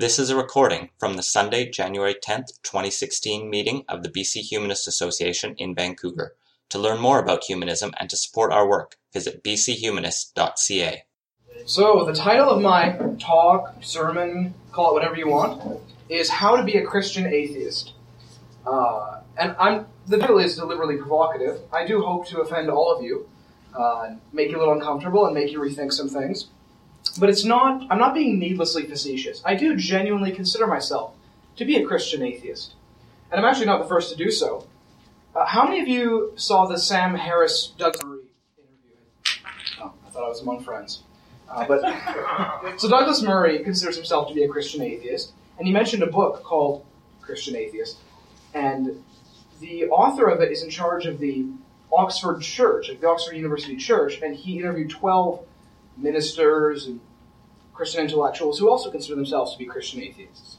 This is a recording from the Sunday, January 10th, 2016 meeting of the BC Humanist Association in Vancouver. To learn more about humanism and to support our work, visit bchumanist.ca. So, the title of my talk, sermon, call it whatever you want, is How to Be a Christian Atheist. Uh, and I'm the title is deliberately provocative. I do hope to offend all of you, uh, make you a little uncomfortable, and make you rethink some things. But it's not. I'm not being needlessly facetious. I do genuinely consider myself to be a Christian atheist, and I'm actually not the first to do so. Uh, how many of you saw the Sam Harris Doug Murray interview? Oh, I thought I was among friends. Uh, but so Douglas Murray considers himself to be a Christian atheist, and he mentioned a book called Christian Atheist, and the author of it is in charge of the Oxford Church, of the Oxford University Church, and he interviewed 12 ministers and Christian intellectuals who also consider themselves to be Christian atheists.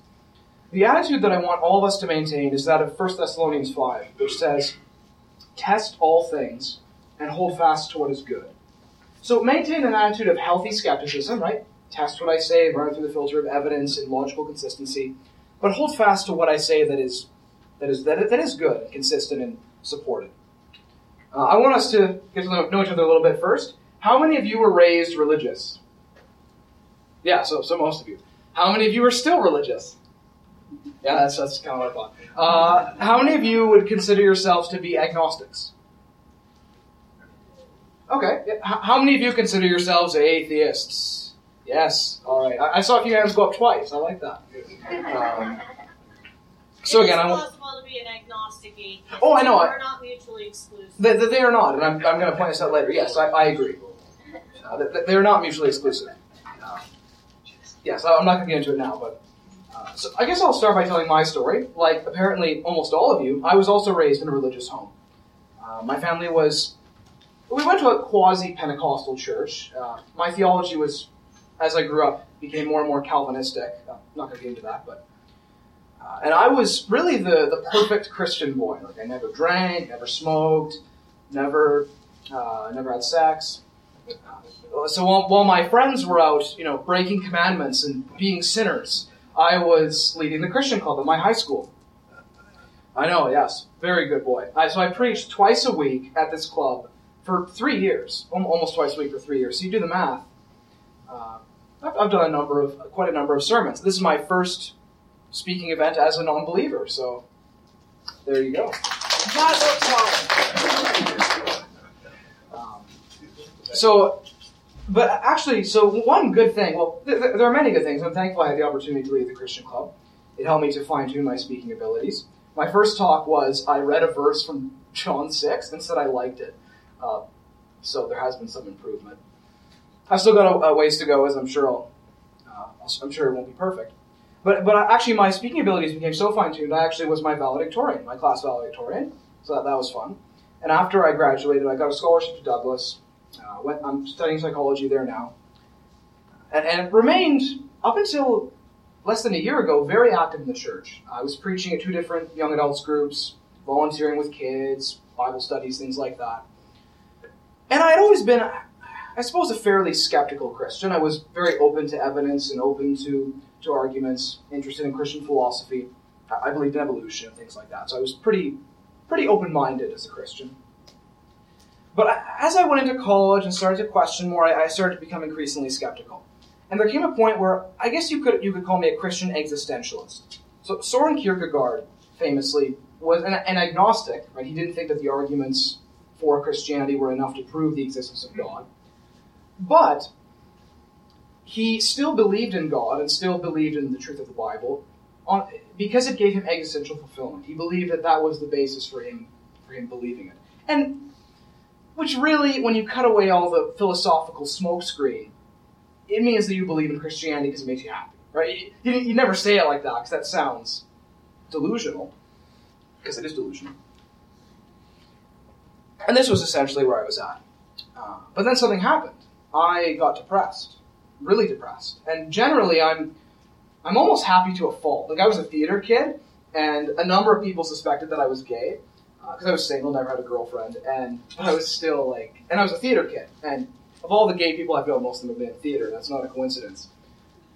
The attitude that I want all of us to maintain is that of 1 Thessalonians 5, which says, Test all things and hold fast to what is good. So maintain an attitude of healthy skepticism, right? Test what I say, run through the filter of evidence and logical consistency, but hold fast to what I say that is that is that, that is good, consistent, and supported. Uh, I want us to get to know each other a little bit first. How many of you were raised religious? Yeah, so so most of you. How many of you are still religious? Yeah, that's that's kind of what I thought. Uh, how many of you would consider yourselves to be agnostics? Okay. How many of you consider yourselves atheists? Yes. All right. I, I saw a few hands go up twice. I like that. Um, so again, I want. possible to be an agnostic atheist. Oh, I know. They're not mutually exclusive. They, they are not, and I'm, I'm going to point this out later. Yes, I, I agree. Uh, they, are not mutually exclusive. Uh, yes, I'm not going to get into it now, but uh, so I guess I'll start by telling my story. Like apparently almost all of you, I was also raised in a religious home. Uh, my family was. We went to a quasi Pentecostal church. Uh, my theology was, as I grew up, became more and more Calvinistic. I'm not going to get into that, but uh, and I was really the, the perfect Christian boy. Like I never drank, never smoked, never uh, never had sex. Uh, so while, while my friends were out, you know, breaking commandments and being sinners, I was leading the Christian club at my high school. I know, yes, very good boy. I, so I preached twice a week at this club for three years, almost twice a week for three years. So you do the math. Uh, I've, I've done a number of quite a number of sermons. This is my first speaking event as a non-believer. So there you go. So, but actually, so one good thing. Well, th- th- there are many good things. I'm thankful I had the opportunity to lead the Christian club. It helped me to fine tune my speaking abilities. My first talk was I read a verse from John six and said I liked it. Uh, so there has been some improvement. I've still got a, a ways to go, as I'm sure I'll, uh, I'm sure it won't be perfect. But but actually, my speaking abilities became so fine tuned. I actually was my valedictorian, my class valedictorian. So that, that was fun. And after I graduated, I got a scholarship to Douglas. Uh, went, I'm studying psychology there now, and, and remained up until less than a year ago very active in the church. I was preaching at two different young adults groups, volunteering with kids, Bible studies, things like that. And I had always been, I suppose, a fairly skeptical Christian. I was very open to evidence and open to to arguments, interested in Christian philosophy. I believed in evolution and things like that. So I was pretty, pretty open-minded as a Christian. But as I went into college and started to question more, I started to become increasingly skeptical. And there came a point where I guess you could you could call me a Christian existentialist. So Soren Kierkegaard famously was an, an agnostic. Right? He didn't think that the arguments for Christianity were enough to prove the existence of God. But he still believed in God and still believed in the truth of the Bible on, because it gave him existential fulfillment. He believed that that was the basis for him for him believing it. And which really, when you cut away all the philosophical smokescreen, it means that you believe in Christianity because it makes you happy, right? You, you never say it like that because that sounds delusional, because it is delusional. And this was essentially where I was at. Uh, but then something happened. I got depressed really depressed. And generally, I'm I'm almost happy to a fault. Like I was a theater kid, and a number of people suspected that I was gay because uh, I was single, never had a girlfriend, and I was still like, and I was a theater kid. And of all the gay people I've known, most of them have been in theater. That's not a coincidence.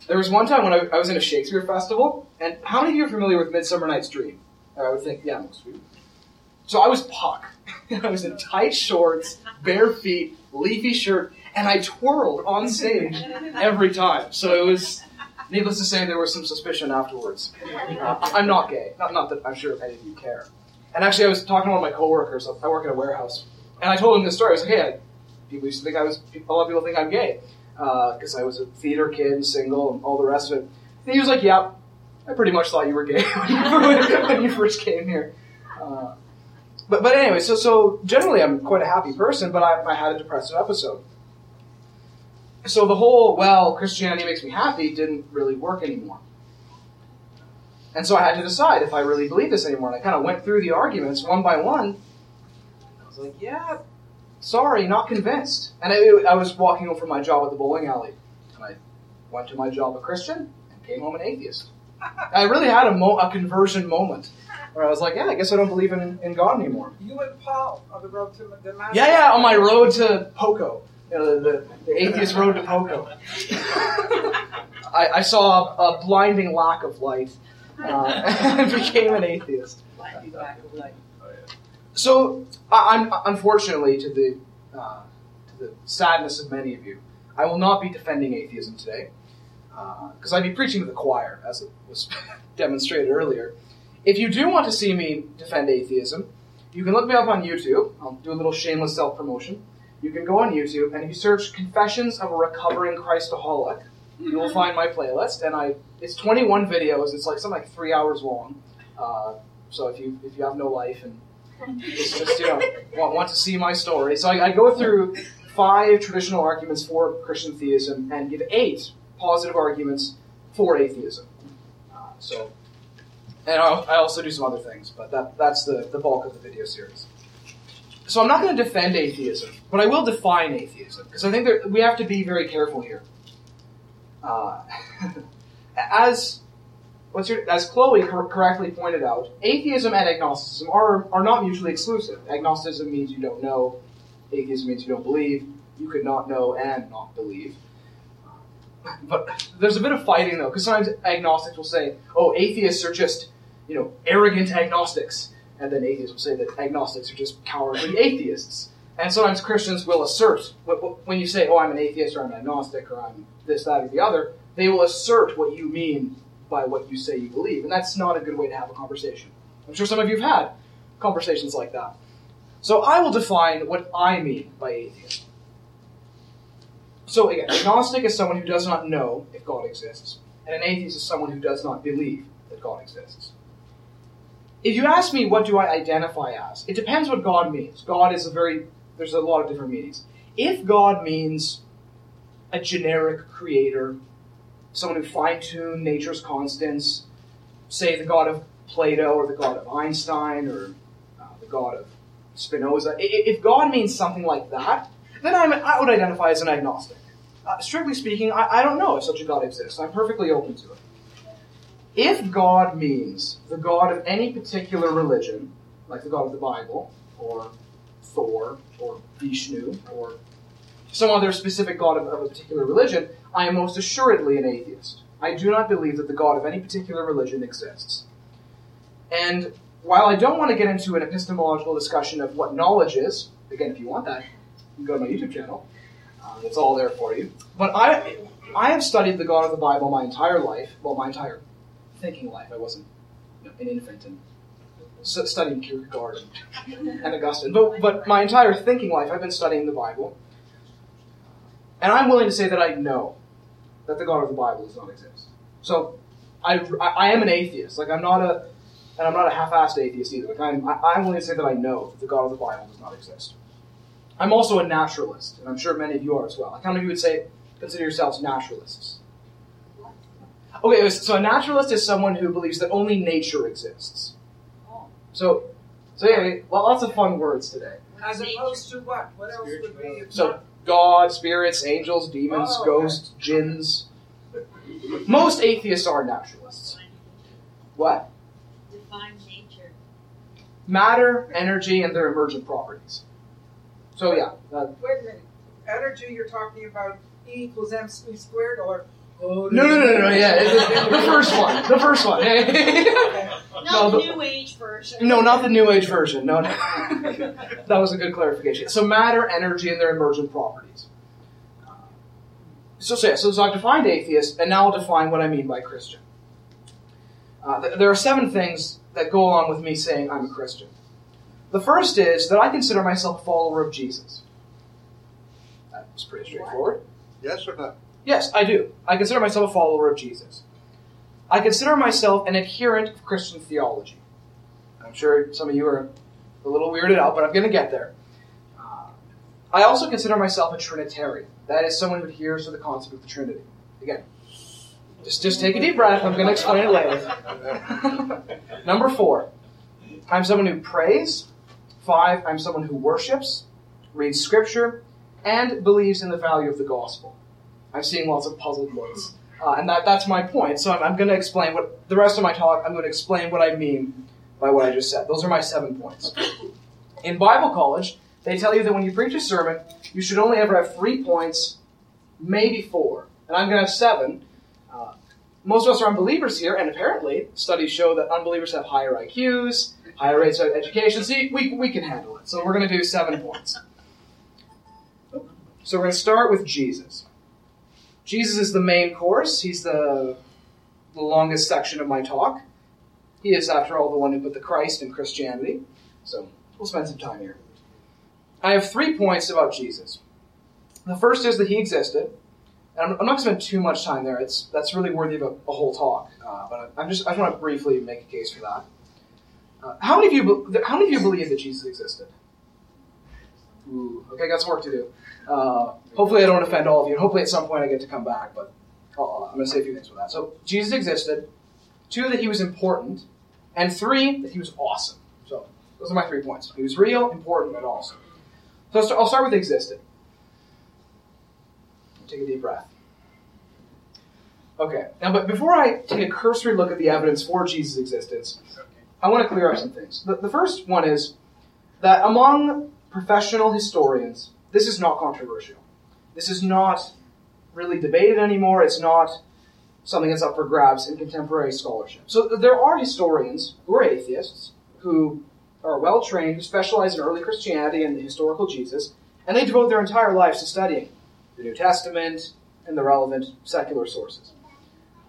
There was one time when I, I was in a Shakespeare festival, and how many of you are familiar with Midsummer Night's Dream? I would think, yeah, most of you. So I was Puck. I was in tight shorts, bare feet, leafy shirt, and I twirled on stage every time. So it was, needless to say, there was some suspicion afterwards. Uh, I'm not gay. Not, not that I'm sure if any of you care. And actually, I was talking to one of my coworkers. I work in a warehouse, and I told him this story. I was like, "Hey, people used to think I was. A lot of people think I'm gay because uh, I was a theater kid, single, and all the rest of it." And he was like, "Yeah, I pretty much thought you were gay when you first came here." Uh, but but anyway, so so generally, I'm quite a happy person, but I, I had a depressive episode. So the whole well, Christianity makes me happy didn't really work anymore. And so I had to decide if I really believe this anymore. And I kind of went through the arguments one by one. I was like, yeah, sorry, not convinced. And I, I was walking home from my job at the bowling alley. And I went to my job a Christian and came home an atheist. I really had a, mo- a conversion moment where I was like, yeah, I guess I don't believe in, in God anymore. You and Paul on the road to Damascus. Yeah, yeah, on my road to Poco. You know, the, the, the atheist road to Poco. I, I saw a, a blinding lack of light uh, and became an atheist. So, unfortunately to the uh, to the sadness of many of you, I will not be defending atheism today because uh, I'd be preaching to the choir, as it was demonstrated earlier. If you do want to see me defend atheism, you can look me up on YouTube. I'll do a little shameless self promotion. You can go on YouTube, and if you search "Confessions of a Recovering Christaholic," you will find my playlist, and I it's 21 videos. It's like something like three hours long. Uh, so if you if you have no life and it's just you know want, want to see my story, so I, I go through five traditional arguments for Christian theism and give eight positive arguments for atheism. Uh, so, and I'll, I also do some other things, but that that's the the bulk of the video series. So I'm not going to defend atheism, but I will define atheism because I think that we have to be very careful here. Uh, as your, as Chloe cor- correctly pointed out, atheism and agnosticism are, are not mutually exclusive. Agnosticism means you don't know, atheism means you don't believe. You could not know and not believe. But there's a bit of fighting though, because sometimes agnostics will say, "Oh, atheists are just, you know, arrogant agnostics," and then atheists will say that agnostics are just cowardly atheists. And sometimes Christians will assert, when you say, "Oh, I'm an atheist," or "I'm an agnostic," or "I'm this, that, or the other," they will assert what you mean by what you say you believe. And that's not a good way to have a conversation. I'm sure some of you have had conversations like that. So I will define what I mean by atheist. So again, agnostic is someone who does not know if God exists, and an atheist is someone who does not believe that God exists. If you ask me what do I identify as, it depends what God means. God is a very there's a lot of different meanings. If God means a generic creator, someone who fine tuned nature's constants, say the God of Plato or the God of Einstein or uh, the God of Spinoza. If God means something like that, then I'm, i would identify as an agnostic. Uh, strictly speaking, I, I don't know if such a God exists. I'm perfectly open to it. If God means the God of any particular religion, like the God of the Bible, or Thor, or Vishnu, or some other specific God of, of a particular religion, I am most assuredly an atheist. I do not believe that the God of any particular religion exists. And while I don't want to get into an epistemological discussion of what knowledge is, again, if you want that, you go to my YouTube channel. Uh, it's all there for you. But I, I have studied the God of the Bible my entire life, well, my entire thinking life. I wasn't you know, an infant and studying Kierkegaard and, Augustine. But, but my entire thinking life, I've been studying the Bible. And I'm willing to say that I know that the God of the Bible does not exist. So I, I am an atheist. Like I'm not a, and I'm not a half-assed atheist either. Like I'm, I'm willing to say that I know that the God of the Bible does not exist. I'm also a naturalist, and I'm sure many of you are as well. Like how many of you would say consider yourselves naturalists? Okay, so a naturalist is someone who believes that only nature exists. So, so yeah, well, lots of fun words today. As opposed to what? What else would be? So God, spirits, angels, demons, oh, okay. ghosts, jinns. Most atheists are naturalists. What? Define nature. Matter, energy, and their emergent properties. So yeah. Uh, Wait a minute. Energy, you're talking about E equals mc squared, or No, no, no, no, no, yeah, the, the first one, the first one. Not No, the the- new age version. no, not the New Age version. No, no. that was a good clarification. So matter, energy, and their emergent properties. So, so, yeah, so, so I've defined atheist, and now I'll define what I mean by Christian. Uh, th- there are seven things that go along with me saying I'm a Christian. The first is that I consider myself a follower of Jesus. That was pretty straightforward. Yes or no? Yes, I do. I consider myself a follower of Jesus. I consider myself an adherent of Christian theology. I'm sure some of you are a little weirded out, but I'm going to get there. Uh, I also consider myself a Trinitarian. That is someone who adheres to the concept of the Trinity. Again, just, just take a deep breath. I'm going to explain it later. Number four, I'm someone who prays. Five, I'm someone who worships, reads scripture, and believes in the value of the gospel. I'm seeing lots of puzzled looks. Uh, and that, that's my point. So I'm, I'm going to explain what the rest of my talk, I'm going to explain what I mean by what I just said. Those are my seven points. In Bible college, they tell you that when you preach a sermon, you should only ever have three points, maybe four. And I'm going to have seven. Uh, most of us are unbelievers here, and apparently studies show that unbelievers have higher IQs, higher rates of education. See, we, we can handle it. So we're going to do seven points. So we're going to start with Jesus. Jesus is the main course. He's the, the longest section of my talk. He is, after all, the one who put the Christ in Christianity. So we'll spend some time here. I have three points about Jesus. The first is that he existed. And I'm, I'm not going to spend too much time there. It's that's really worthy of a, a whole talk. Uh, but I'm just I just want to briefly make a case for that. Uh, how many of you how many of you believe that Jesus existed? Ooh, okay, I got some work to do. Uh, hopefully, I don't offend all of you. Hopefully, at some point, I get to come back. But I'll, I'm going to say a few things for that. So, Jesus existed. Two, that he was important. And three, that he was awesome. So, those are my three points. He was real, important, and awesome. So, I'll start with existed. Take a deep breath. Okay, now, but before I take a cursory look at the evidence for Jesus' existence, I want to clear up some things. The, the first one is that among professional historians, this is not controversial. This is not really debated anymore. It's not something that's up for grabs in contemporary scholarship. So there are historians who are atheists who are well trained, who specialize in early Christianity and the historical Jesus, and they devote their entire lives to studying the New Testament and the relevant secular sources.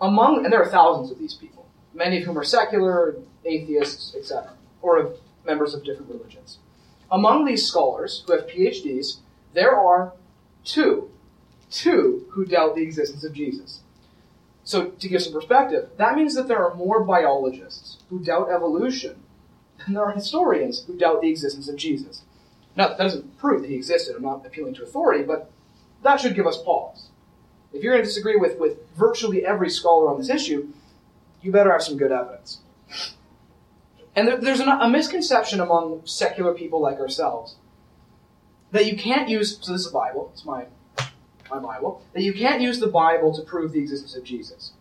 Among and there are thousands of these people, many of whom are secular, atheists, etc., or members of different religions. Among these scholars who have PhDs, there are two, two who doubt the existence of Jesus. So, to give some perspective, that means that there are more biologists who doubt evolution than there are historians who doubt the existence of Jesus. Now, that doesn't prove that he existed. I'm not appealing to authority, but that should give us pause. If you're going to disagree with, with virtually every scholar on this issue, you better have some good evidence. And there, there's an, a misconception among secular people like ourselves that you can't use. So this is the Bible. It's my my Bible. That you can't use the Bible to prove the existence of Jesus,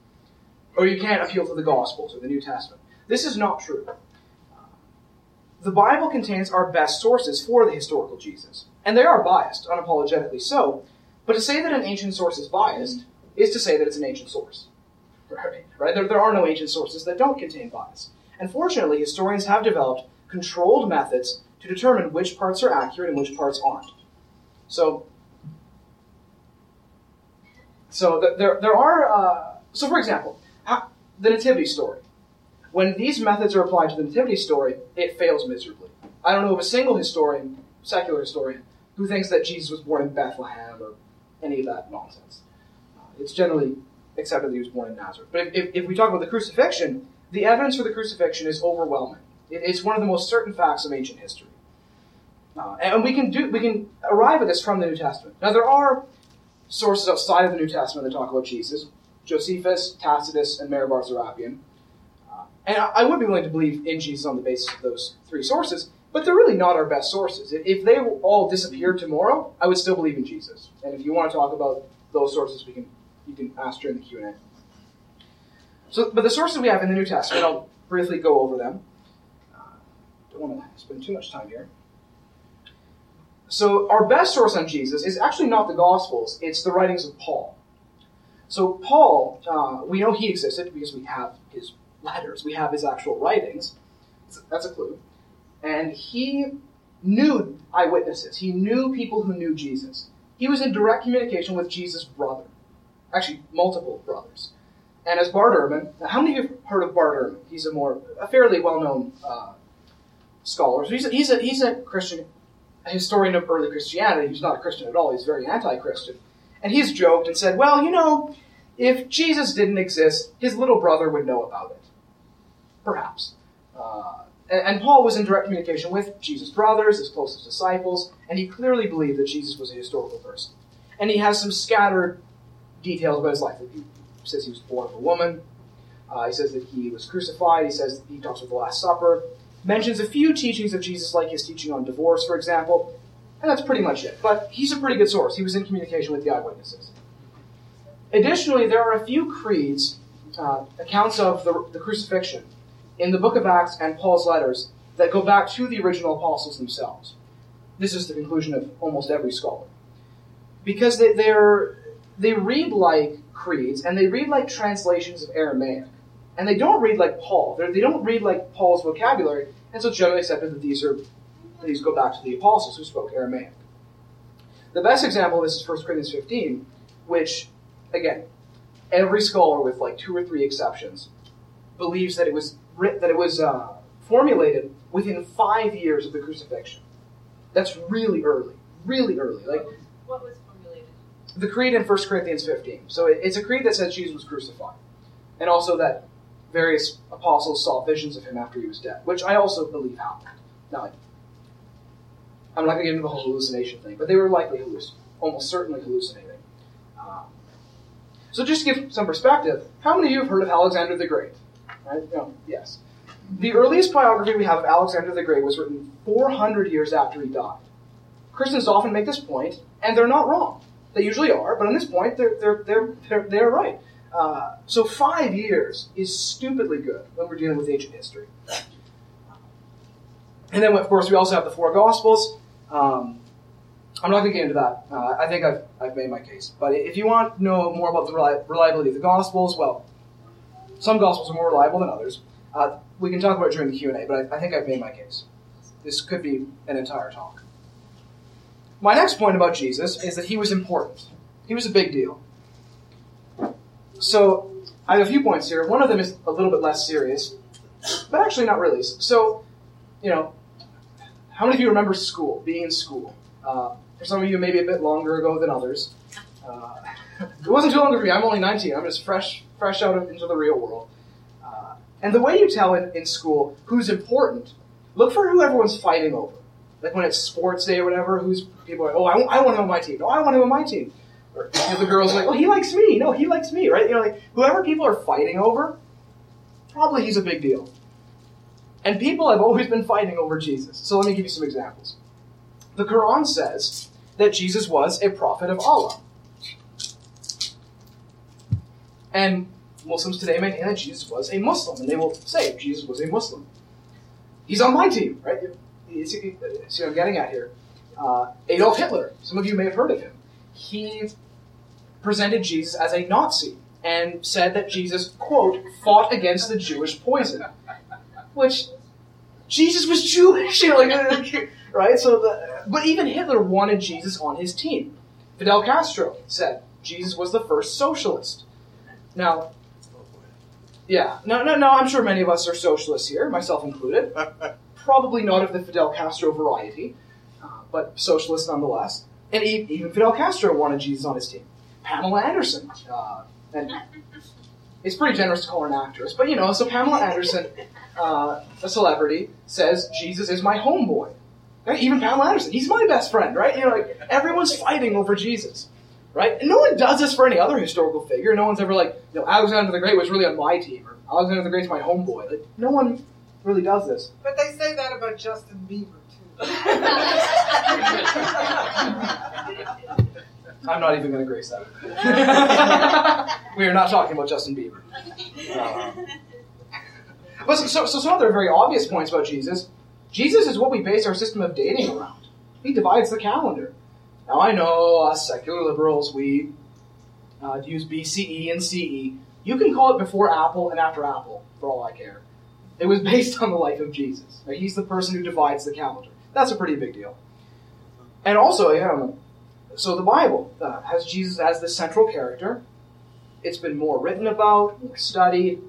or you can't appeal to the Gospels or the New Testament. This is not true. The Bible contains our best sources for the historical Jesus, and they are biased, unapologetically so. But to say that an ancient source is biased is to say that it's an ancient source. Right? right? There, there are no ancient sources that don't contain bias. And fortunately, historians have developed controlled methods to determine which parts are accurate and which parts aren't. So, so there, there are. Uh, so, for example, the nativity story. When these methods are applied to the nativity story, it fails miserably. I don't know of a single historian, secular historian, who thinks that Jesus was born in Bethlehem or any of that nonsense. Uh, it's generally accepted that he was born in Nazareth. But if, if, if we talk about the crucifixion, the evidence for the crucifixion is overwhelming. It, it's one of the most certain facts of ancient history. Uh, and we can do we can arrive at this from the New Testament. Now there are sources outside of the New Testament that talk about Jesus: Josephus, Tacitus, and Mara bar Serapion. Uh, and I, I would be willing to believe in Jesus on the basis of those three sources, but they're really not our best sources. If- If they all disappeared tomorrow, I would still believe in Jesus. And if you want to talk about those sources, we can you can ask during the Q and A. So, but the sources we have in the New Testament, I'll briefly go over them. Uh, don't want to spend too much time here. So, our best source on Jesus is actually not the Gospels; it's the writings of Paul. So Paul, uh, we know he existed because we have his letters, we have his actual writings. That's a clue. And he knew eyewitnesses. He knew people who knew Jesus. He was in direct communication with Jesus' brother, actually multiple brothers. And as Bart Ehrman, how many of you have heard of Bart Ehrman? He's a more a fairly well-known uh, scholar. So he's a, he's a he's a Christian, a historian of early Christianity. He's not a Christian at all. He's very anti-Christian, and he's joked and said, "Well, you know, if Jesus didn't exist, his little brother would know about it, perhaps." Uh, and, and Paul was in direct communication with Jesus' brothers, his closest disciples, and he clearly believed that Jesus was a historical person. And he has some scattered details about his life. Says he was born of a woman. Uh, he says that he was crucified. He says he talks about the Last Supper. Mentions a few teachings of Jesus, like his teaching on divorce, for example. And that's pretty much it. But he's a pretty good source. He was in communication with the eyewitnesses. Additionally, there are a few creeds, uh, accounts of the, the crucifixion, in the book of Acts and Paul's letters that go back to the original apostles themselves. This is the conclusion of almost every scholar. Because they, they're, they read like creeds and they read like translations of Aramaic. And they don't read like Paul. They're, they do not read like Paul's vocabulary, and so it's generally accepted that these are these go back to the apostles who spoke Aramaic. The best example of this is 1 Corinthians 15, which, again, every scholar with like two or three exceptions believes that it was written that it was uh, formulated within five years of the crucifixion. That's really early, really early. Like What was? The creed in 1 Corinthians 15. So it's a creed that says Jesus was crucified, and also that various apostles saw visions of him after he was dead, which I also believe happened. Now, I'm not going to get into the whole hallucination thing, but they were likely halluc- almost certainly hallucinating. Um, so just to give some perspective, how many of you have heard of Alexander the Great? Right? No, yes. The earliest biography we have of Alexander the Great was written 400 years after he died. Christians often make this point, and they're not wrong. They usually are, but on this point, they're, they're, they're, they're, they're right. Uh, so five years is stupidly good when we're dealing with ancient history. And then, of course, we also have the four Gospels. Um, I'm not going to get into that. Uh, I think I've, I've made my case. But if you want to know more about the reliability of the Gospels, well, some Gospels are more reliable than others. Uh, we can talk about it during the Q&A, but I, I think I've made my case. This could be an entire talk. My next point about Jesus is that he was important. He was a big deal. So, I have a few points here. One of them is a little bit less serious, but actually not really. So, you know, how many of you remember school, being in school? Uh, for some of you, maybe a bit longer ago than others. Uh, it wasn't too long ago for me. I'm only 19. I'm just fresh, fresh out of, into the real world. Uh, and the way you tell in, in school who's important, look for who everyone's fighting over. Like when it's sports day or whatever, who's people are, like, oh, I, I want him on my team. No, I want him on my team. Or you know, the girls like, oh, he likes me. No, he likes me, right? You know, like whoever people are fighting over, probably he's a big deal. And people have always been fighting over Jesus. So let me give you some examples. The Quran says that Jesus was a prophet of Allah. And Muslims today maintain that Jesus was a Muslim, and they will say Jesus was a Muslim. He's on my team, right? See what I'm getting at here? Uh, Adolf Hitler, some of you may have heard of him. He presented Jesus as a Nazi and said that Jesus, quote, fought against the Jewish poison. Which, Jesus was Jewish, right? So, the, but even Hitler wanted Jesus on his team. Fidel Castro said Jesus was the first socialist. Now, yeah, no, no, no. I'm sure many of us are socialists here, myself included. Probably not of the Fidel Castro variety, uh, but socialist nonetheless. And e- even Fidel Castro wanted Jesus on his team. Pamela Anderson, uh, and it's pretty generous to call her an actress, but you know, so Pamela Anderson, uh, a celebrity, says Jesus is my homeboy. Even Pamela Anderson, he's my best friend, right? You know, like everyone's fighting over Jesus, right? And no one does this for any other historical figure. No one's ever like, you know, Alexander the Great was really on my team, or Alexander the Great's my homeboy. Like, no one really does this. But they say that about Justin Bieber too. I'm not even going to grace that. we are not talking about Justin Bieber. Uh, but so, so, so some other very obvious points about Jesus. Jesus is what we base our system of dating around. He divides the calendar. Now I know us secular liberals, we uh, use BCE and CE. You can call it before Apple and after Apple, for all I care. It was based on the life of Jesus. Right? He's the person who divides the calendar. That's a pretty big deal. And also, yeah, so the Bible uh, has Jesus as the central character. It's been more written about, more studied.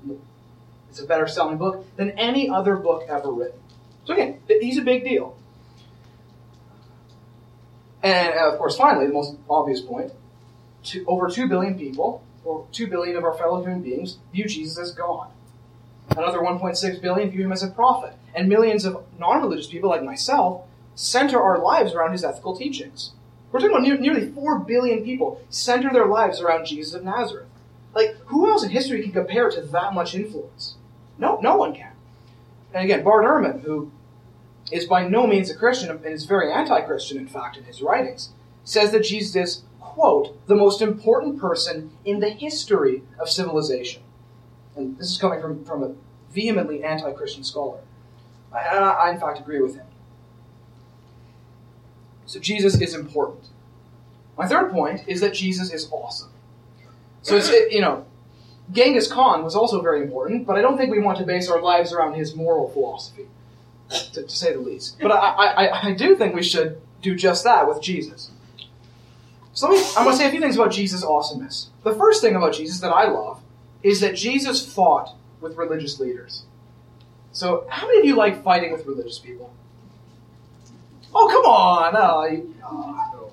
It's a better selling book than any other book ever written. So again, he's a big deal. And uh, of course, finally, the most obvious point: to, over two billion people, or two billion of our fellow human beings, view Jesus as God. Another 1.6 billion view him as a prophet, and millions of non-religious people like myself center our lives around his ethical teachings. We're talking about near, nearly 4 billion people center their lives around Jesus of Nazareth. Like, who else in history can compare to that much influence? No, no one can. And again, Bart Ehrman, who is by no means a Christian and is very anti Christian, in fact, in his writings, says that Jesus is, quote, the most important person in the history of civilization. And this is coming from, from a vehemently anti Christian scholar. I, I, in fact, agree with him. So Jesus is important. My third point is that Jesus is awesome. So it's, it, you know, Genghis Khan was also very important, but I don't think we want to base our lives around his moral philosophy, to, to say the least. But I, I, I do think we should do just that with Jesus. So let me, I'm going to say a few things about Jesus' awesomeness. The first thing about Jesus that I love is that Jesus fought with religious leaders. So, how many of you like fighting with religious people? Oh, come on! You, oh.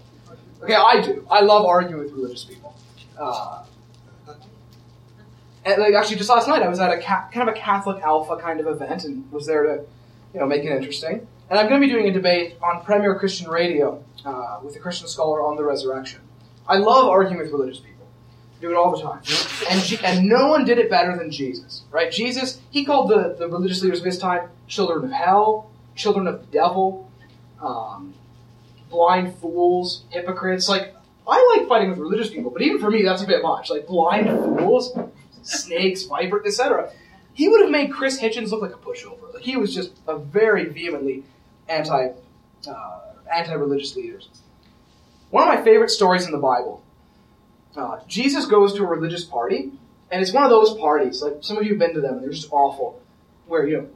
Okay, I do. I love arguing with religious people. Uh, and like actually, just last night I was at a ca- kind of a Catholic Alpha kind of event and was there to, you know, make it interesting. And I'm going to be doing a debate on Premier Christian Radio uh, with a Christian scholar on the resurrection. I love arguing with religious people. Do it all the time. And, and no one did it better than Jesus, right? Jesus, he called the, the religious leaders of his time children of hell, children of the devil, um, blind fools, hypocrites. Like, I like fighting with religious people, but even for me, that's a bit much. Like, blind fools, snakes, vipers, etc. He would have made Chris Hitchens look like a pushover. Like, he was just a very vehemently anti, uh, anti-religious leaders. One of my favorite stories in the Bible uh, Jesus goes to a religious party, and it's one of those parties. Like some of you have been to them, and they're just awful. Where you know,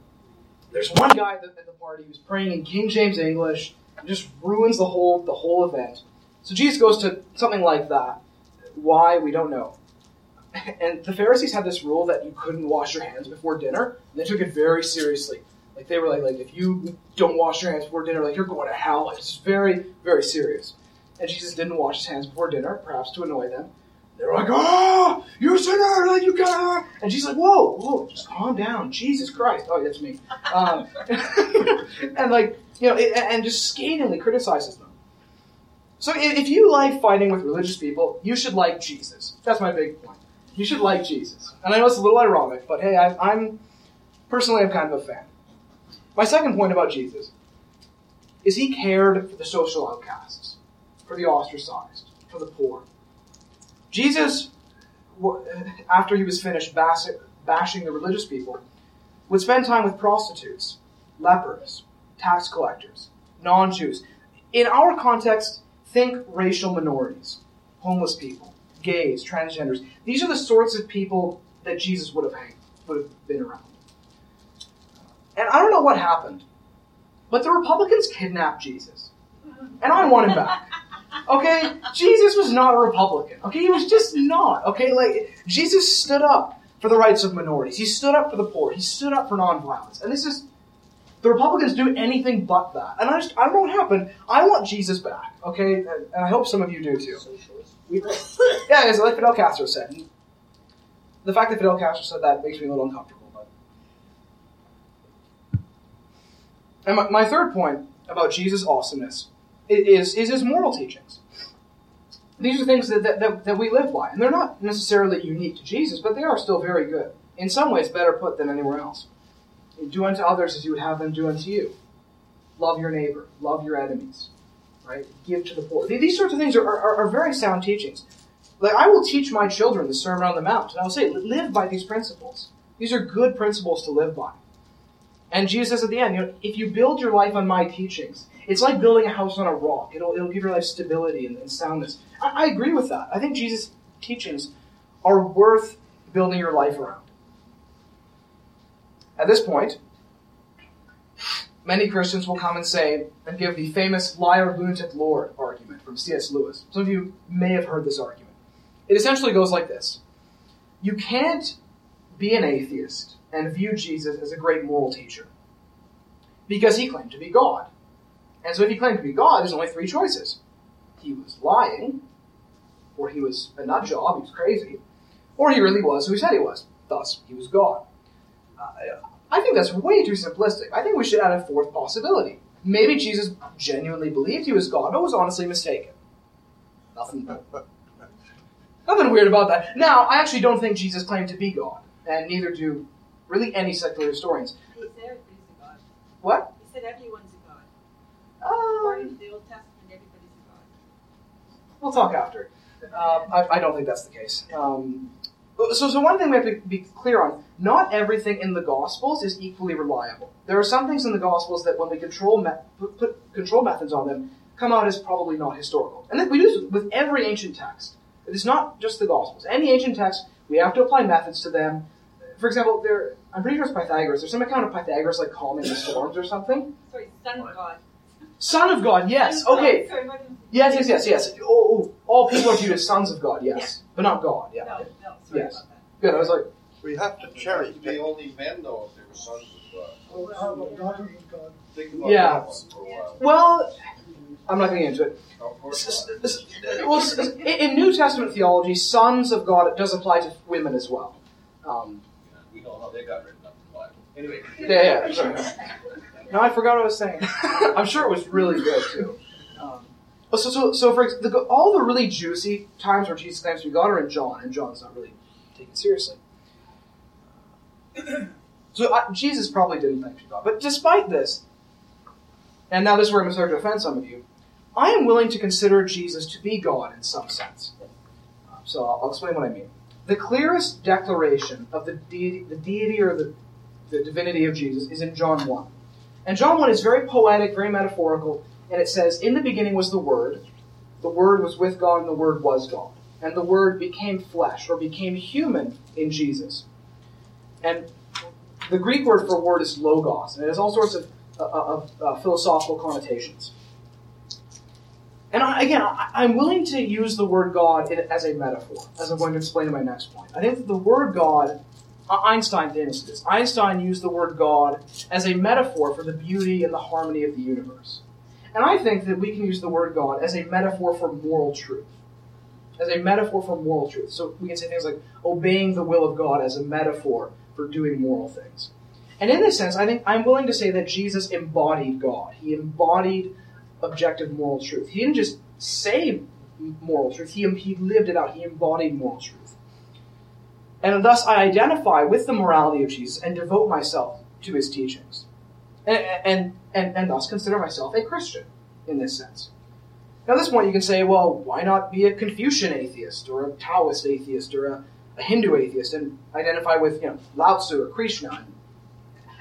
there's one guy at the, at the party who's praying in King James English, and just ruins the whole the whole event. So Jesus goes to something like that. Why we don't know. And the Pharisees had this rule that you couldn't wash your hands before dinner, and they took it very seriously. Like they were like, like if you don't wash your hands before dinner, like you're going to hell. It's very, very serious and Jesus didn't wash his hands before dinner, perhaps to annoy them. They're like, "Oh, you sinner! Like you got," and she's like, "Whoa, whoa, just calm down, Jesus Christ!" Oh, that's me. Um, and like, you know, it, and just scathingly criticizes them. So if you like fighting with religious people, you should like Jesus. That's my big point. You should like Jesus. And I know it's a little ironic, but hey, I, I'm personally I'm kind of a fan. My second point about Jesus is he cared for the social outcasts for the ostracized, for the poor. Jesus, after he was finished bashing the religious people, would spend time with prostitutes, lepers, tax collectors, non Jews. In our context, think racial minorities, homeless people, gays, transgenders. These are the sorts of people that Jesus would have hanged, would have been around. And I don't know what happened, but the Republicans kidnapped Jesus. And I want him back. Okay? Jesus was not a Republican. Okay? He was just not. Okay? Like, Jesus stood up for the rights of minorities. He stood up for the poor. He stood up for nonviolence. And this is, the Republicans do anything but that. And I just, I don't know what happened. I want Jesus back. Okay? And I hope some of you do too. Yeah, it's like Fidel Castro said. The fact that Fidel Castro said that makes me a little uncomfortable. But. And my, my third point about Jesus' awesomeness is, is his moral teachings. These are things that, that, that, we live by. And they're not necessarily unique to Jesus, but they are still very good. In some ways, better put than anywhere else. Do unto others as you would have them do unto you. Love your neighbor. Love your enemies. Right? Give to the poor. These sorts of things are, are, are very sound teachings. Like I will teach my children the Sermon on the Mount, and I will say, live by these principles. These are good principles to live by. And Jesus says at the end, you know, if you build your life on my teachings, it's like building a house on a rock. It'll, it'll give your life stability and, and soundness. I, I, agree with that. I think Jesus teachings are worth building your life around. At this point, many Christians will come and say and give the famous liar, lunatic, Lord argument from C.S. Lewis. Some of you may have heard this argument. It essentially goes like this You can't be an atheist and view Jesus as a great moral teacher because he claimed to be God. And so if he claimed to be God, there's only three choices. He was lying, or he was a nut job, he was crazy, or he really was who he said he was. Thus, he was God. Uh, I think that's way too simplistic. I think we should add a fourth possibility. Maybe Jesus genuinely believed he was God, but was honestly mistaken. Nothing, nothing weird about that. Now, I actually don't think Jesus claimed to be God, and neither do really any secular historians. He said everybody's a god. What? He said everyone's a god. Um, According to the Old Testament, everybody's a god. We'll talk after. Um, I, I don't think that's the case. Um, so, so one thing we have to be clear on: not everything in the Gospels is equally reliable. There are some things in the Gospels that, when we control me- put, put control methods on them, come out as probably not historical. And that we do this with every ancient text. It is not just the Gospels. Any ancient text, we have to apply methods to them. For example, there, I'm pretty sure it's Pythagoras. There's some account of Pythagoras like calming the storms or something. Sorry, son of God. Son of God, yes. Son of God. Okay. Sorry, Yes, yes, yes, yes. Oh, oh, all people are viewed as sons of God, yes, but not God. Yeah. No, no, sorry Yes. about that. Good. I was like, We have to cherry They pick. only men know if they were sons of God. Well, how about daughters of God? Think about Yeah. that one for a while. well, I'm not going to get into it. Of course not. s- s- Well, s- s- in in New Testament theology, sons of God does apply to women as well. Um, We they got written up in the Bible. Anyway. yeah, yeah. Sorry. No, I forgot what I was saying. I'm sure it was really good too. Um, so, so, so for the, all the really juicy times where Jesus claims to be God are in John, and John's not really taken seriously. So I, Jesus probably didn't claim to be God. But despite this, and now this is where I'm going to start to offend some of you, I am willing to consider Jesus to be God in some sense. Um, So I'll, I'll explain what I mean. The clearest declaration of the deity, the deity or the, the divinity of Jesus is in John 1. And John 1 is very poetic, very metaphorical, and it says, In the beginning was the Word, the Word was with God, and the Word was God. And the Word became flesh, or became human in Jesus. And the Greek word for word is logos, and it has all sorts of, uh, of uh, philosophical connotations. And I, again, I, I'm willing to use the word God in, as a metaphor, as I'm going to explain in my next point. I think that the word God, Einstein famously this. Einstein used the word God as a metaphor for the beauty and the harmony of the universe. And I think that we can use the word God as a metaphor for moral truth. As a metaphor for moral truth. So we can say things like obeying the will of God as a metaphor for doing moral things. And in this sense, I think I'm willing to say that Jesus embodied God. He embodied objective moral truth. He didn't just say moral truth, he, he lived it out. He embodied moral truth. And thus, I identify with the morality of Jesus and devote myself to his teachings. And, and, and, and thus consider myself a Christian in this sense. Now, at this point, you can say, well, why not be a Confucian atheist or a Taoist atheist or a, a Hindu atheist and identify with, you know, Lao Tzu or Krishna?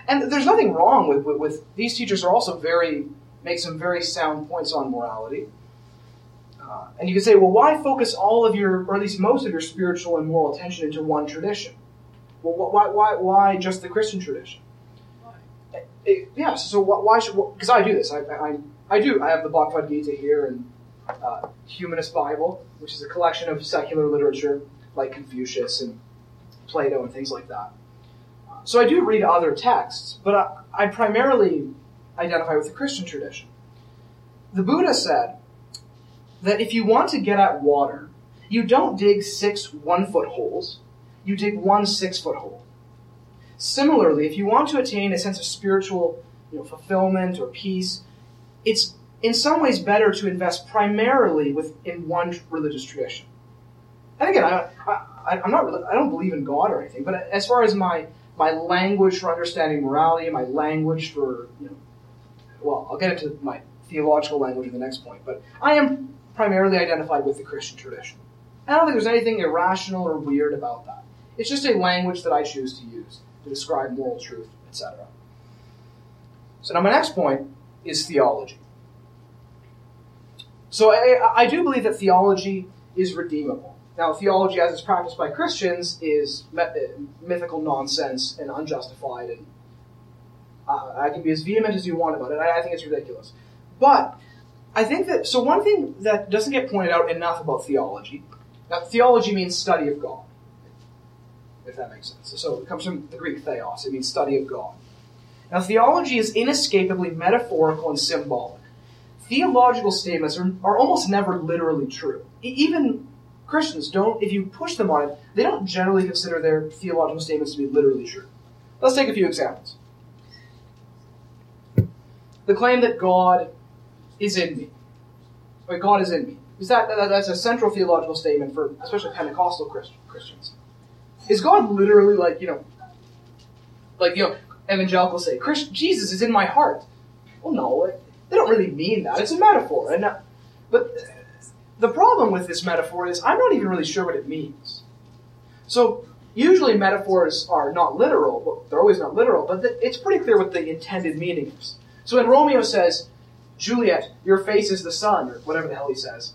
And there's nothing wrong with, with, with these teachers are also very, make some very sound points on morality. Uh, and you can say, well, why focus all of your, or at least most of your spiritual and moral attention into one tradition? Well, why, why, why just the Christian tradition? It, yeah, so wh- why should, because I do this. I, I, I do. I have the Bhagavad Gita here and uh, Humanist Bible, which is a collection of secular literature like Confucius and Plato and things like that. So I do read other texts, but I, I primarily identify with the Christian tradition. The Buddha said that if you want to get at water, you don't dig six one foot holes, you dig one six foot hole. Similarly, if you want to attain a sense of spiritual you know, fulfillment or peace, it's in some ways better to invest primarily within one religious tradition. And again, I, I, I'm not, I don't believe in God or anything, but as far as my my language for understanding morality, my language for you know, well, I'll get into my theological language in the next point, but I am primarily identified with the Christian tradition. I don't think there's anything irrational or weird about that. It's just a language that I choose to use to describe moral truth, etc. So now my next point is theology. So I, I do believe that theology is redeemable. Now, theology as it's practiced by Christians is uh, mythical nonsense and unjustified, and uh, I can be as vehement as you want about it. I, I think it's ridiculous. But I think that, so one thing that doesn't get pointed out enough about theology, now theology means study of God, if that makes sense. So it comes from the Greek theos, it means study of God. Now, theology is inescapably metaphorical and symbolic. Theological statements are, are almost never literally true. E- even Christians don't, if you push them on it, they don't generally consider their theological statements to be literally true. Let's take a few examples. The claim that God is in me. Wait, God is in me. Is that, that that's a central theological statement for especially Pentecostal Christ, Christians? Is God literally like you know, like you know, evangelicals say, Jesus is in my heart? Well, no, they don't really mean that. It's a metaphor, and uh, but the problem with this metaphor is I'm not even really sure what it means. So usually metaphors are not literal. Well, they're always not literal, but it's pretty clear what the intended meaning is. So when Romeo says, Juliet, your face is the sun, or whatever the hell he says,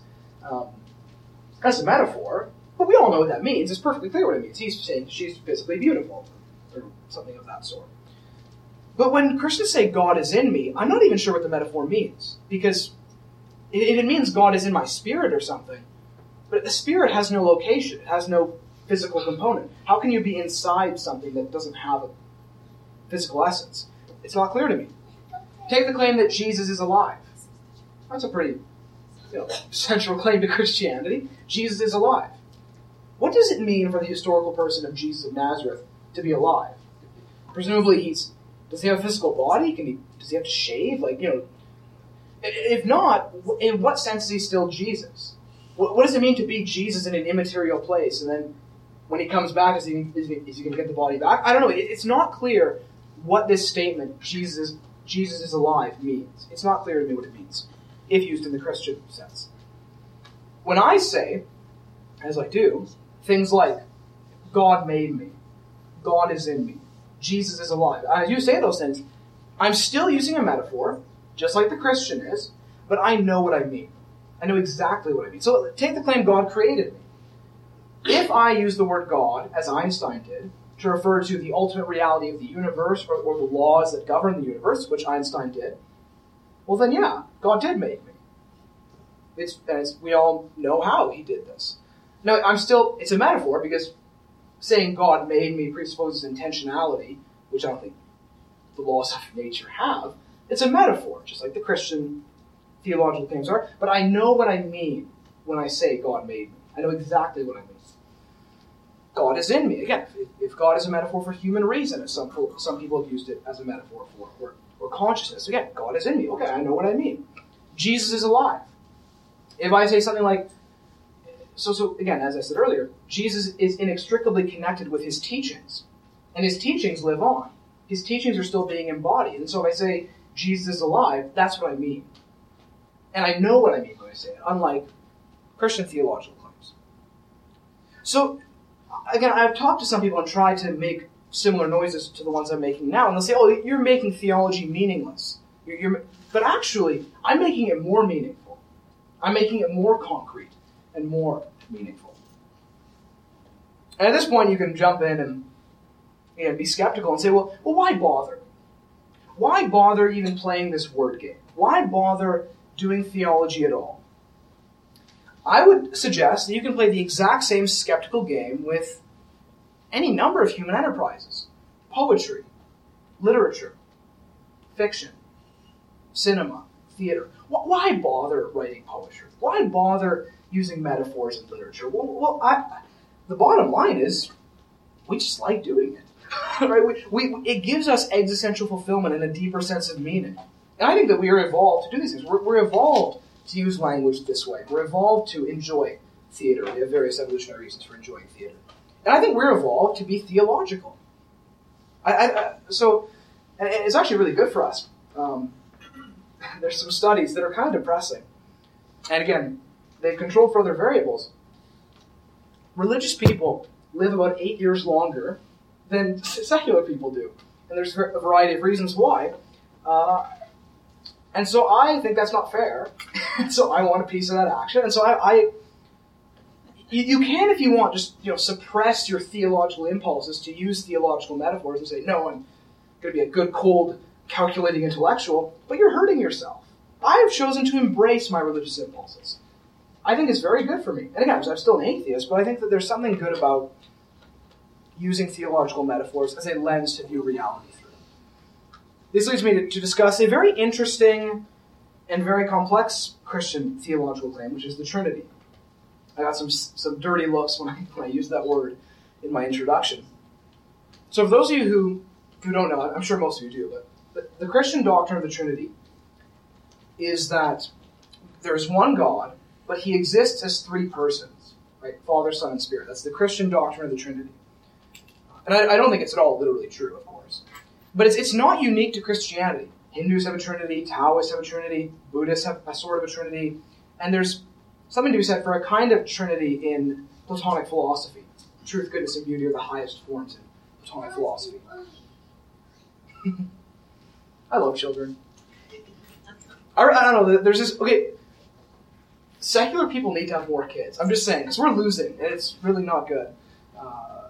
um, that's a metaphor, but we all know what that means. It's perfectly clear what it means. He's saying she's physically beautiful, or something of that sort. But when Christians say God is in me, I'm not even sure what the metaphor means. Because if it means God is in my spirit or something, but the spirit has no location, it has no physical component. How can you be inside something that doesn't have a physical essence? It's not clear to me. Take the claim that Jesus is alive. That's a pretty you know, central claim to Christianity. Jesus is alive. What does it mean for the historical person of Jesus of Nazareth to be alive? Presumably, he's does he have a physical body? Can he does he have to shave? Like you know, if not, in what sense is he still Jesus? What, what does it mean to be Jesus in an immaterial place? And then when he comes back, is he is he, is he going to get the body back? I don't know. It, it's not clear what this statement Jesus Jesus is alive means. It's not clear to me what it means, if used in the Christian sense. When I say, as I do, things like God made me, God is in me, Jesus is alive. As you say those things, I'm still using a metaphor, just like the Christian is, but I know what I mean. I know exactly what I mean. So take the claim God created me. If I use the word God, as Einstein did, to refer to the ultimate reality of the universe or, or the laws that govern the universe, which Einstein did, well then yeah, God did make me. It's, it's, we all know how he did this. No, I'm still, it's a metaphor because saying God made me presupposes intentionality, which I don't think the laws of nature have. It's a metaphor, just like the Christian theological claims are. But I know what I mean when I say God made me. I know exactly what I mean. God is in me. Again, if, God is a metaphor for human reason, as some, some people have used it as a metaphor for, or, or consciousness, again, God is in me. Okay, I know what I mean. Jesus is alive. If I say something like, so, so again, as I said earlier, Jesus is inextricably connected with his teachings, and his teachings live on. His teachings are still being embodied. And so if I say Jesus is alive, that's what I mean. And I know what I mean when I say it, unlike Christian theological claims. So, again, I've talked to some people and tried to make similar noises to the ones I'm making now, and they'll say, "Oh, you're making theology meaningless." You're, you're, but actually, I'm making it more meaningful. I'm making it more concrete and more meaningful. And at this point, you can jump in and you know, be skeptical and say, "Well, well, why bother? Why bother even playing this word game? Why bother doing theology at all?" I would suggest that you can play the exact same skeptical game with any number of human enterprises poetry, literature, fiction, cinema, theater. Why bother writing poetry? Why bother using metaphors in literature? Well, well I, the bottom line is we just like doing it. right? We, we, it gives us existential fulfillment and a deeper sense of meaning. And I think that we are evolved to do these things. We're, we're evolved to use language this way. We're evolved to enjoy theater. We have various evolutionary reasons for enjoying theater. And I think we're evolved to be theological. I, I, so, and it's actually really good for us. Um, there's some studies that are kind of depressing. And again, they've controlled for other variables. Religious people live about eight years longer than secular people do. And there's a variety of reasons why. Uh, and so I think that's not fair. So I want a piece of that action. And so I, I You, can, if you want, just you know suppress your theological impulses to use theological metaphors and say, "No, I'm going to be a good, cold, calculating intellectual," but you're hurting yourself. I have chosen to embrace my religious impulses. I think it's very good for me. And again, I'm still an atheist, but I think that there's something good about using theological metaphors as a lens to view reality through. This leads me to, to discuss a very interesting and very complex Christian theological claim, which is the Trinity. I got some some dirty looks when I, when I used that word in my introduction. So, for those of you who, who don't know, I'm sure most of you do, but the, the Christian doctrine of the Trinity is that there's one God, but he exists as three persons, right? Father, Son, and Spirit. That's the Christian doctrine of the Trinity. And I, I don't think it's at all literally true, of course. But it's, it's not unique to Christianity. Hindus have a trinity, Taoists have a trinity, Buddhists have a sort of a trinity, and there's something to be said for a kind of trinity in Platonic philosophy. Truth, goodness, and beauty are the highest forms in Platonic philosophy. I love children. I, I don't know. There's this. Okay, secular people need to have more kids. I'm just saying because we're losing, and it's really not good. Uh,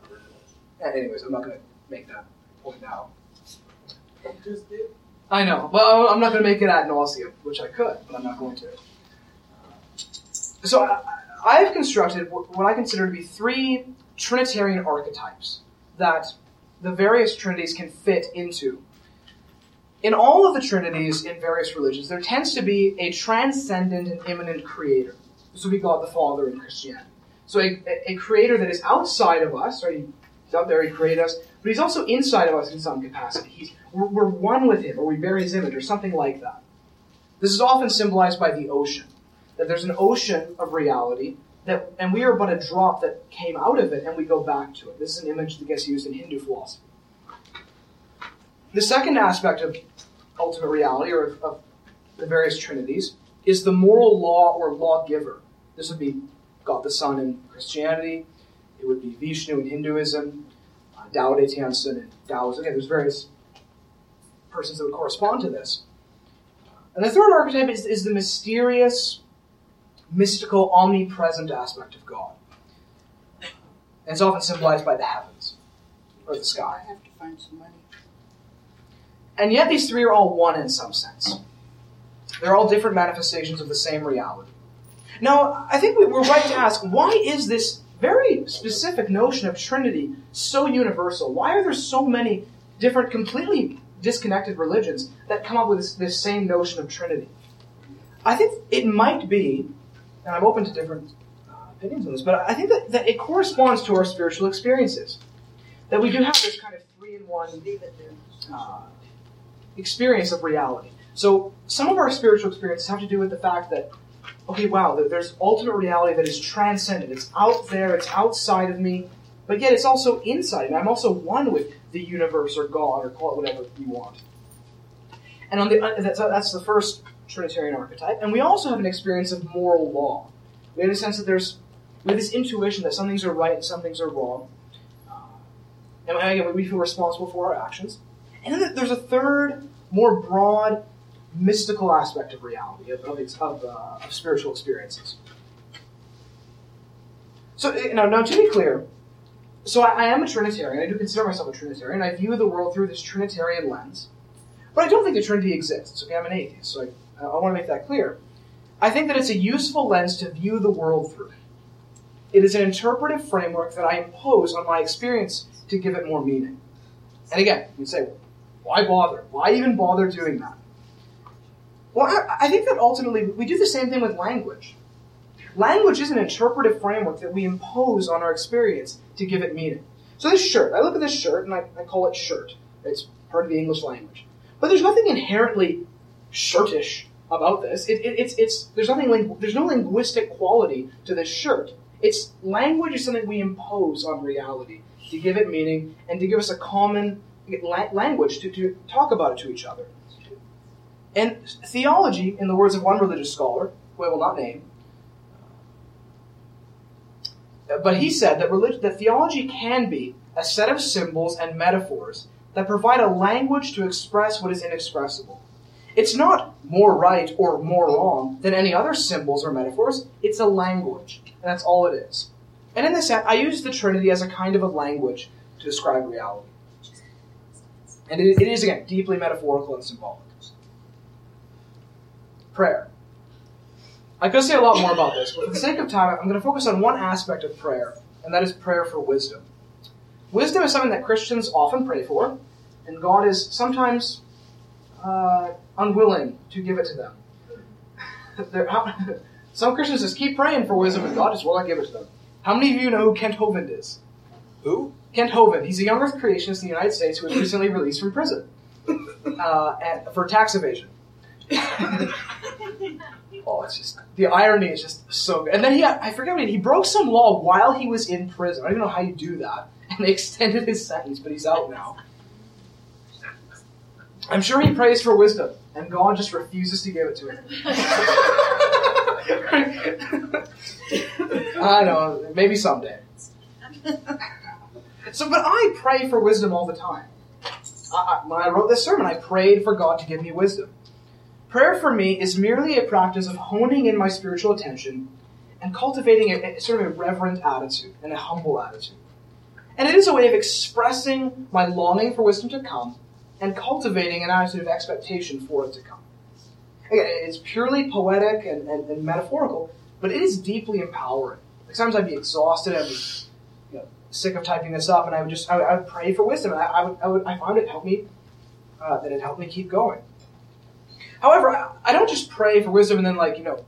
anyways, I'm not going to make that point now. I know. Well, I'm not going to make it ad nauseum, which I could, but I'm not going to. Uh, so I, I have constructed what I consider to be three Trinitarian archetypes that the various Trinities can fit into. In all of the Trinities in various religions, there tends to be a transcendent and immanent creator. This would be God the Father in Christianity. So a, a creator that is outside of us, right? He's out there, he created us, but he's also inside of us in some capacity. He's, we're, we're one with him, or we bear his image, or something like that. This is often symbolized by the ocean. That there's an ocean of reality, that, and we are but a drop that came out of it, and we go back to it. This is an image that gets used in Hindu philosophy. The second aspect of ultimate reality, or of, of the various trinities, is the moral law or lawgiver. This would be God the Son in Christianity. It would be Vishnu in Hinduism, uh, Tao Te Ching in Taoism. Again, there's various persons that would correspond to this. And the third archetype is, is the mysterious, mystical, omnipresent aspect of God. And it's often symbolized by the heavens or the sky. I have to find some money. And yet these three are all one in some sense. They're all different manifestations of the same reality. Now, I think we're right to ask why is this very specific notion of Trinity so universal? Why are there so many different, completely disconnected religions that come up with this, this same notion of Trinity? I think it might be, and I'm open to different uh, opinions on this, but I think that, that it corresponds to our spiritual experiences. That we do have this kind of three in one uh, experience of reality. So some of our spiritual experiences have to do with the fact that, okay, wow, there's ultimate reality that is transcendent. It's out there, it's outside of me, but yet it's also inside me. I'm also one with the universe or God or call it whatever you want. And on the uh, that's, that's the first Trinitarian archetype. And we also have an experience of moral law. We have a sense that there's we have this intuition that some things are right and some things are wrong. Uh, and again, we feel responsible for our actions. And then there's a third, more broad, mystical aspect of reality, of, of, of, uh, of spiritual experiences. So, you know, now to be clear, so I, I, am a Trinitarian. I do consider myself a Trinitarian. I view the world through this Trinitarian lens. But I don't think the Trinity exists. Okay, I'm an atheist, so I, I want to make that clear. I think that it's a useful lens to view the world through. It is an interpretive framework that I impose on my experience to give it more meaning. And again, you say, why bother? Why even bother doing that? Well, I, I think that ultimately we do the same thing with language. Language is an interpretive framework that we impose on our experience to give it meaning. So this shirt, I look at this shirt and I, I call it shirt. It's part of the English language. But there's nothing inherently shirtish about this. It, it, it's, it's, there's, nothing, there's no linguistic quality to this shirt. It's language is something we impose on reality to give it meaning and to give us a common language to, to talk about it to each other. And theology, in the words of one religious scholar, who I will not name, but he said that, that theology can be a set of symbols and metaphors that provide a language to express what is inexpressible. It's not more right or more wrong than any other symbols or metaphors, it's a language. And that's all it is. And in this sense, I use the Trinity as a kind of a language to describe reality. And it, it is, again, deeply metaphorical and symbolic. Prayer. I could say a lot more about this, but for the sake of time, I'm going to focus on one aspect of prayer, and that is prayer for wisdom. Wisdom is something that Christians often pray for, and God is sometimes uh, unwilling to give it to them. Some Christians just keep praying for wisdom, and God just will not give it to them. How many of you know who Kent Hovind is? Who? Kent Hovind. He's a young Earth creationist in the United States who was recently released from prison uh, and, for tax evasion. oh, it's just the irony is just so good. And then he, I forget what he, he broke some law while he was in prison. I don't even know how you do that. And they extended his sentence, but he's out now. I'm sure he prays for wisdom, and God just refuses to give it to him. I know, maybe someday. So, but I pray for wisdom all the time. I, I, when I wrote this sermon, I prayed for God to give me wisdom. Prayer for me is merely a practice of honing in my spiritual attention and cultivating a, a sort of a reverent attitude and a humble attitude. And it is a way of expressing my longing for wisdom to come and cultivating an attitude of expectation for it to come. Again, it's purely poetic and, and, and metaphorical, but it is deeply empowering. Like sometimes I'd be exhausted, I'd be you know, sick of typing this up, and I would just I would, I would pray for wisdom, and I, I would, I would I found it helped me uh, that it helped me keep going. However, I, don't just pray for wisdom and then like you know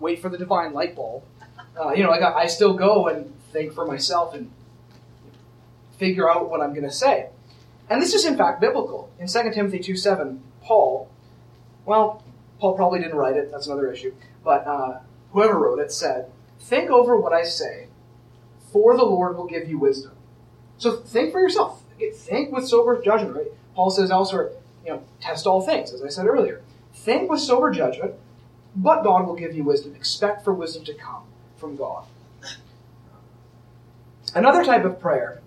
wait for the divine light bulb. Uh, you know, like I, I still go and think for myself and figure out what I'm going to say. And this is in fact biblical. In 2 Timothy 2 7, Paul, well, Paul probably didn't write it, that's another issue, but uh, whoever wrote it said, Think over what I say, for the Lord will give you wisdom. So think for yourself. Think with sober judgment, right? Paul says elsewhere, you know, test all things, as I said earlier. Think with sober judgment, but God will give you wisdom. Expect for wisdom to come from God. Another type of prayer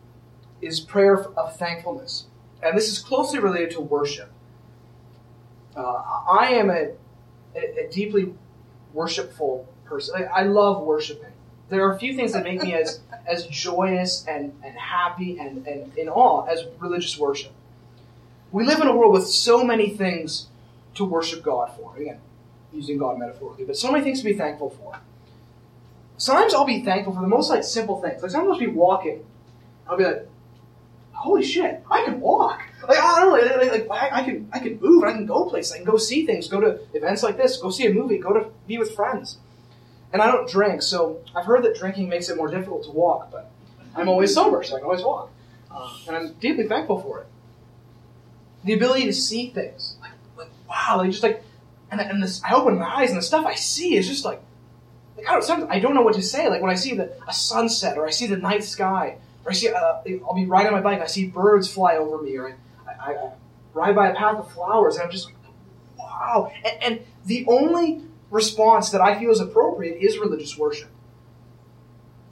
is prayer of thankfulness. And this is closely related to worship. Uh, I am a, a, a deeply worshipful person. I, I love worshiping. There are a few things that make me as, as joyous and, and happy and, and in awe as religious worship. We live in a world with so many things to worship God for. Again, using God metaphorically, but so many things to be thankful for. Sometimes I'll be thankful for the most like simple things. Like sometimes I'll be walking, I'll be like, "Holy shit, I can walk!" Like I don't know, like, like, I can I can move, I can go places, I can go see things, go to events like this, go see a movie, go to be with friends. And I don't drink, so I've heard that drinking makes it more difficult to walk, but I'm always sober, so I can always walk, uh, and I'm deeply thankful for it. The ability to see things, like, like wow, like just like, and, and this, I open my eyes and the stuff I see is just like, like I don't, I don't know what to say. Like when I see the, a sunset or I see the night sky or I see, uh, I'll be riding my bike, I see birds fly over me, or I, I, I ride by a path of flowers, and I'm just like, wow. And, and the only response that I feel is appropriate is religious worship.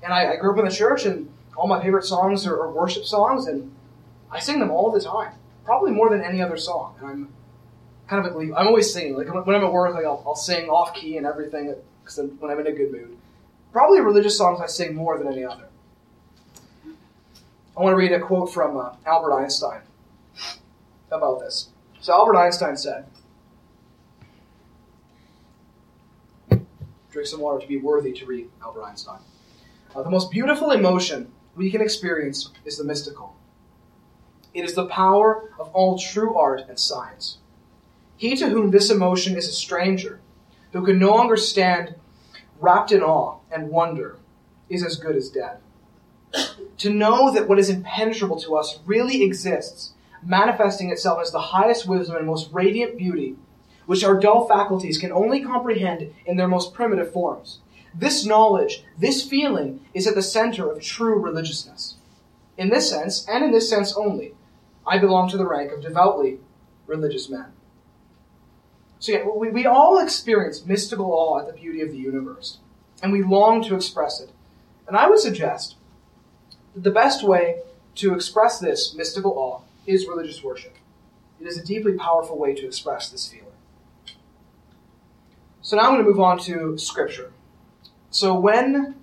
And I, I grew up in the church, and all my favorite songs are, are worship songs, and I sing them all the time, probably more than any other song. And I'm kind of like, I'm always singing. Like when I'm at work, like I'll, I'll sing off key and everything, because when I'm in a good mood. Probably religious songs I sing more than any other. I want to read a quote from uh, Albert Einstein about this. So Albert Einstein said, "Drink some water to be worthy to read." Albert Einstein. Uh, the most beautiful emotion we can experience is the mystical. It is the power of all true art and science. He to whom this emotion is a stranger, who can no longer stand wrapped in awe and wonder, is as good as dead. To know that what is impenetrable to us really exists, manifesting itself as the highest wisdom and most radiant beauty, which our dull faculties can only comprehend in their most primitive forms. This knowledge, this feeling, is at the center of true religiousness. In this sense, and in this sense only, I belong to the rank of devoutly religious men. So, yeah, we, we all experience mystical awe at the beauty of the universe, and we long to express it. And I would suggest that the best way to express this mystical awe is religious worship. It is a deeply powerful way to express this feeling. So now I'm going to move on to Scripture. So when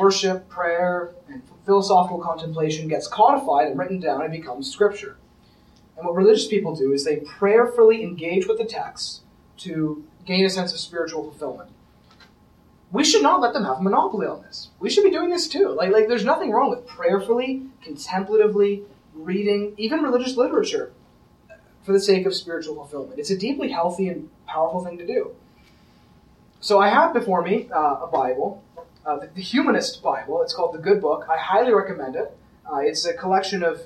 worship, prayer, and philosophical contemplation gets codified and written down and becomes scripture. And what religious people do is they prayerfully engage with the text to gain a sense of spiritual fulfillment. We should not let them have a monopoly on this. We should be doing this too. Like, like there's nothing wrong with prayerfully, contemplatively reading even religious literature for the sake of spiritual fulfillment. It's a deeply healthy and powerful thing to do. So I have before me uh, a Bible, uh, the, the, Humanist Bible. It's called the Good Book. I highly recommend it. Uh, it's a collection of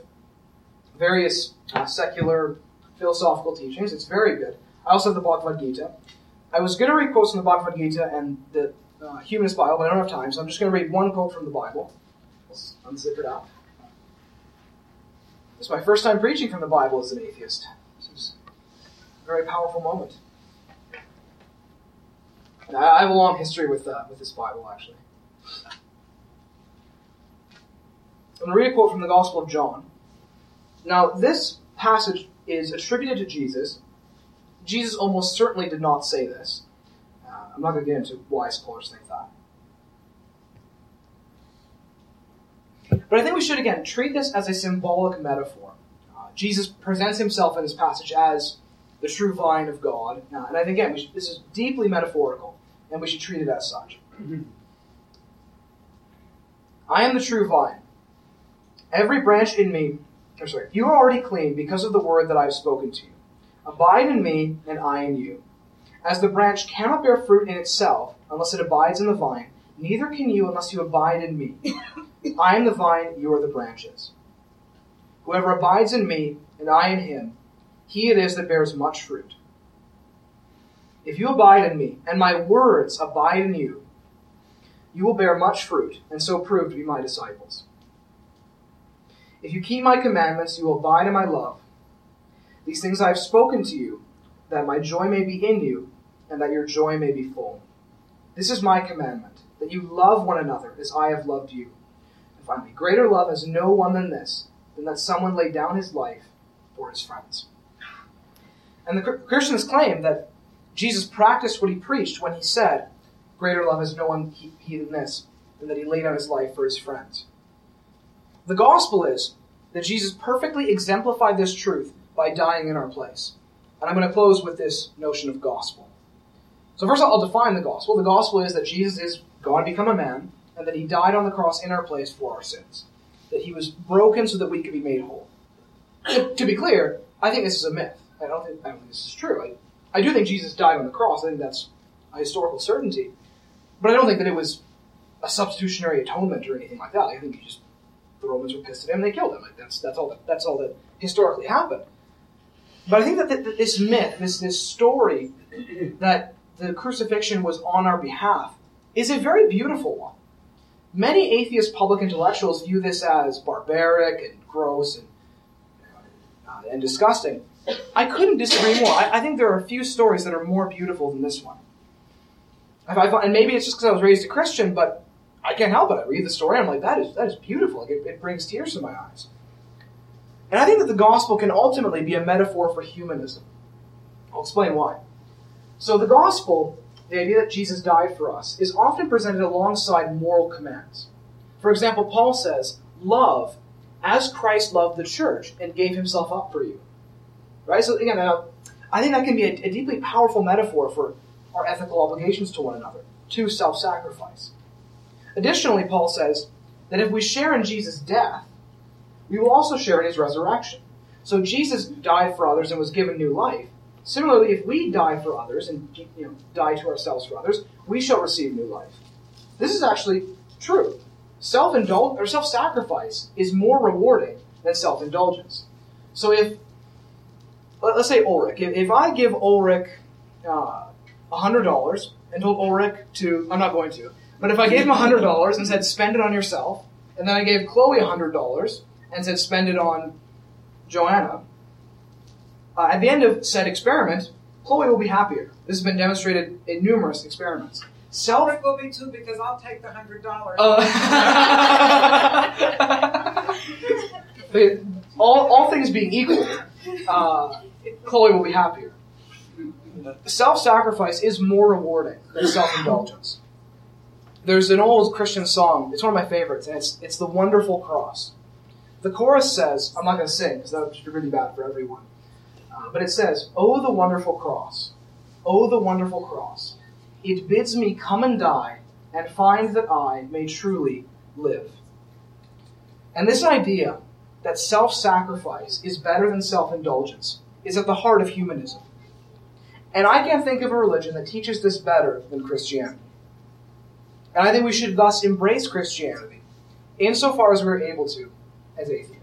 various uh, secular philosophical teachings. It's very good. I also have the Bhagavad Gita. I was going to read quotes from the Bhagavad Gita and the uh, Humanist Bible, but I don't have time, so I'm just going to read one quote from the Bible. Let's unzip it out. It's my first time preaching from the Bible as an atheist. This is a very powerful moment. I have a long history with, uh, with this Bible, actually. I'm going to read a quote from the Gospel of John. Now, this passage is attributed to Jesus. Jesus almost certainly did not say this. Uh, I'm not going to get into why scholars think that. But I think we should, again, treat this as a symbolic metaphor. Uh, Jesus presents himself in this passage as the true vine of God. Uh, and I think, again, should, this is deeply metaphorical, and we should treat it as such. I am the true vine. Every branch in me, or sorry, you are already clean because of the word that I have spoken to you. Abide in me, and I in you. As the branch cannot bear fruit in itself unless it abides in the vine, neither can you unless you abide in me. I am the vine, you are the branches. Whoever abides in me, and I in him, he it is that bears much fruit. If you abide in me, and my words abide in you, you will bear much fruit, and so prove to be my disciples. If you keep my commandments, you will abide in my love. These things I have spoken to you, that my joy may be in you, and that your joy may be full. This is my commandment, that you love one another as I have loved you. And finally, greater love has no one than this, than that someone lay down his life for his friends. And the Christians claim that Jesus practiced what he preached when he said, Greater love has no one he than this, than that he laid down his life for his friends. The gospel is that Jesus perfectly exemplified this truth by dying in our place. And I'm going to close with this notion of gospel. So, first all, I'll define the gospel. The gospel is that Jesus is God become a man, and that he died on the cross in our place for our sins. That he was broken so that we could be made whole. To, be clear, I think this is a myth. I don't think, I don't think this is true. I, I do think Jesus died on the cross. I think that's a historical certainty. But I don't think that it was a substitutionary atonement or anything like that. I think he just the Romans were pissed at him and they killed him. Like that's that's all that that's all that historically happened. But I think that, that this myth, this this story that the crucifixion was on our behalf, is a very beautiful one. Many atheist public intellectuals view this as barbaric and gross and uh, and disgusting. I couldn't disagree more. I, I, think there are a few stories that are more beautiful than this one. I, I, and maybe it's just because I was raised a Christian, but I can't help it. I read the story, I'm like, that is that is beautiful. Like it, it brings tears to my eyes. And I think that the gospel can ultimately be a metaphor for humanism. I'll explain why. So the gospel, the idea that Jesus died for us, is often presented alongside moral commands. For example, Paul says, "Love as Christ loved the church and gave himself up for you." Right? So again, I think that can be a, a deeply powerful metaphor for our ethical obligations to one another, to self-sacrifice. Additionally, Paul says that if we share in Jesus' death, we will also share in his resurrection. So Jesus died for others and was given new life. Similarly, if we die for others and you know, die to ourselves for others, we shall receive new life. This is actually true. Self indulgence or self sacrifice is more rewarding than self indulgence. So if let's say Ulrich, if, I give Ulrich uh, hundred dollars and told Ulrich to, I'm not going to, but if I gave him $100 and said, spend it on yourself, and then I gave Chloe $100 and said, spend it on Joanna, uh, at the end of said experiment, Chloe will be happier. This has been demonstrated in numerous experiments. Self Rick will be too because I'll take the hundred dollars. Uh, all, all things being equal, uh, Chloe will be happier. Self-sacrifice is more rewarding than self-indulgence. there's an old Christian song. It's one of my favorites, and it's it's the Wonderful Cross. The chorus says, I'm not going to sing because that would be really bad for everyone. Uh, but it says, Oh, the wonderful cross. Oh, the wonderful cross. It bids me come and die and find that I may truly live. And this idea that self sacrifice is better than self indulgence is at the heart of humanism. And I can't think of a religion that teaches this better than Christianity. And I think we should thus embrace Christianity insofar as we're able to as atheists.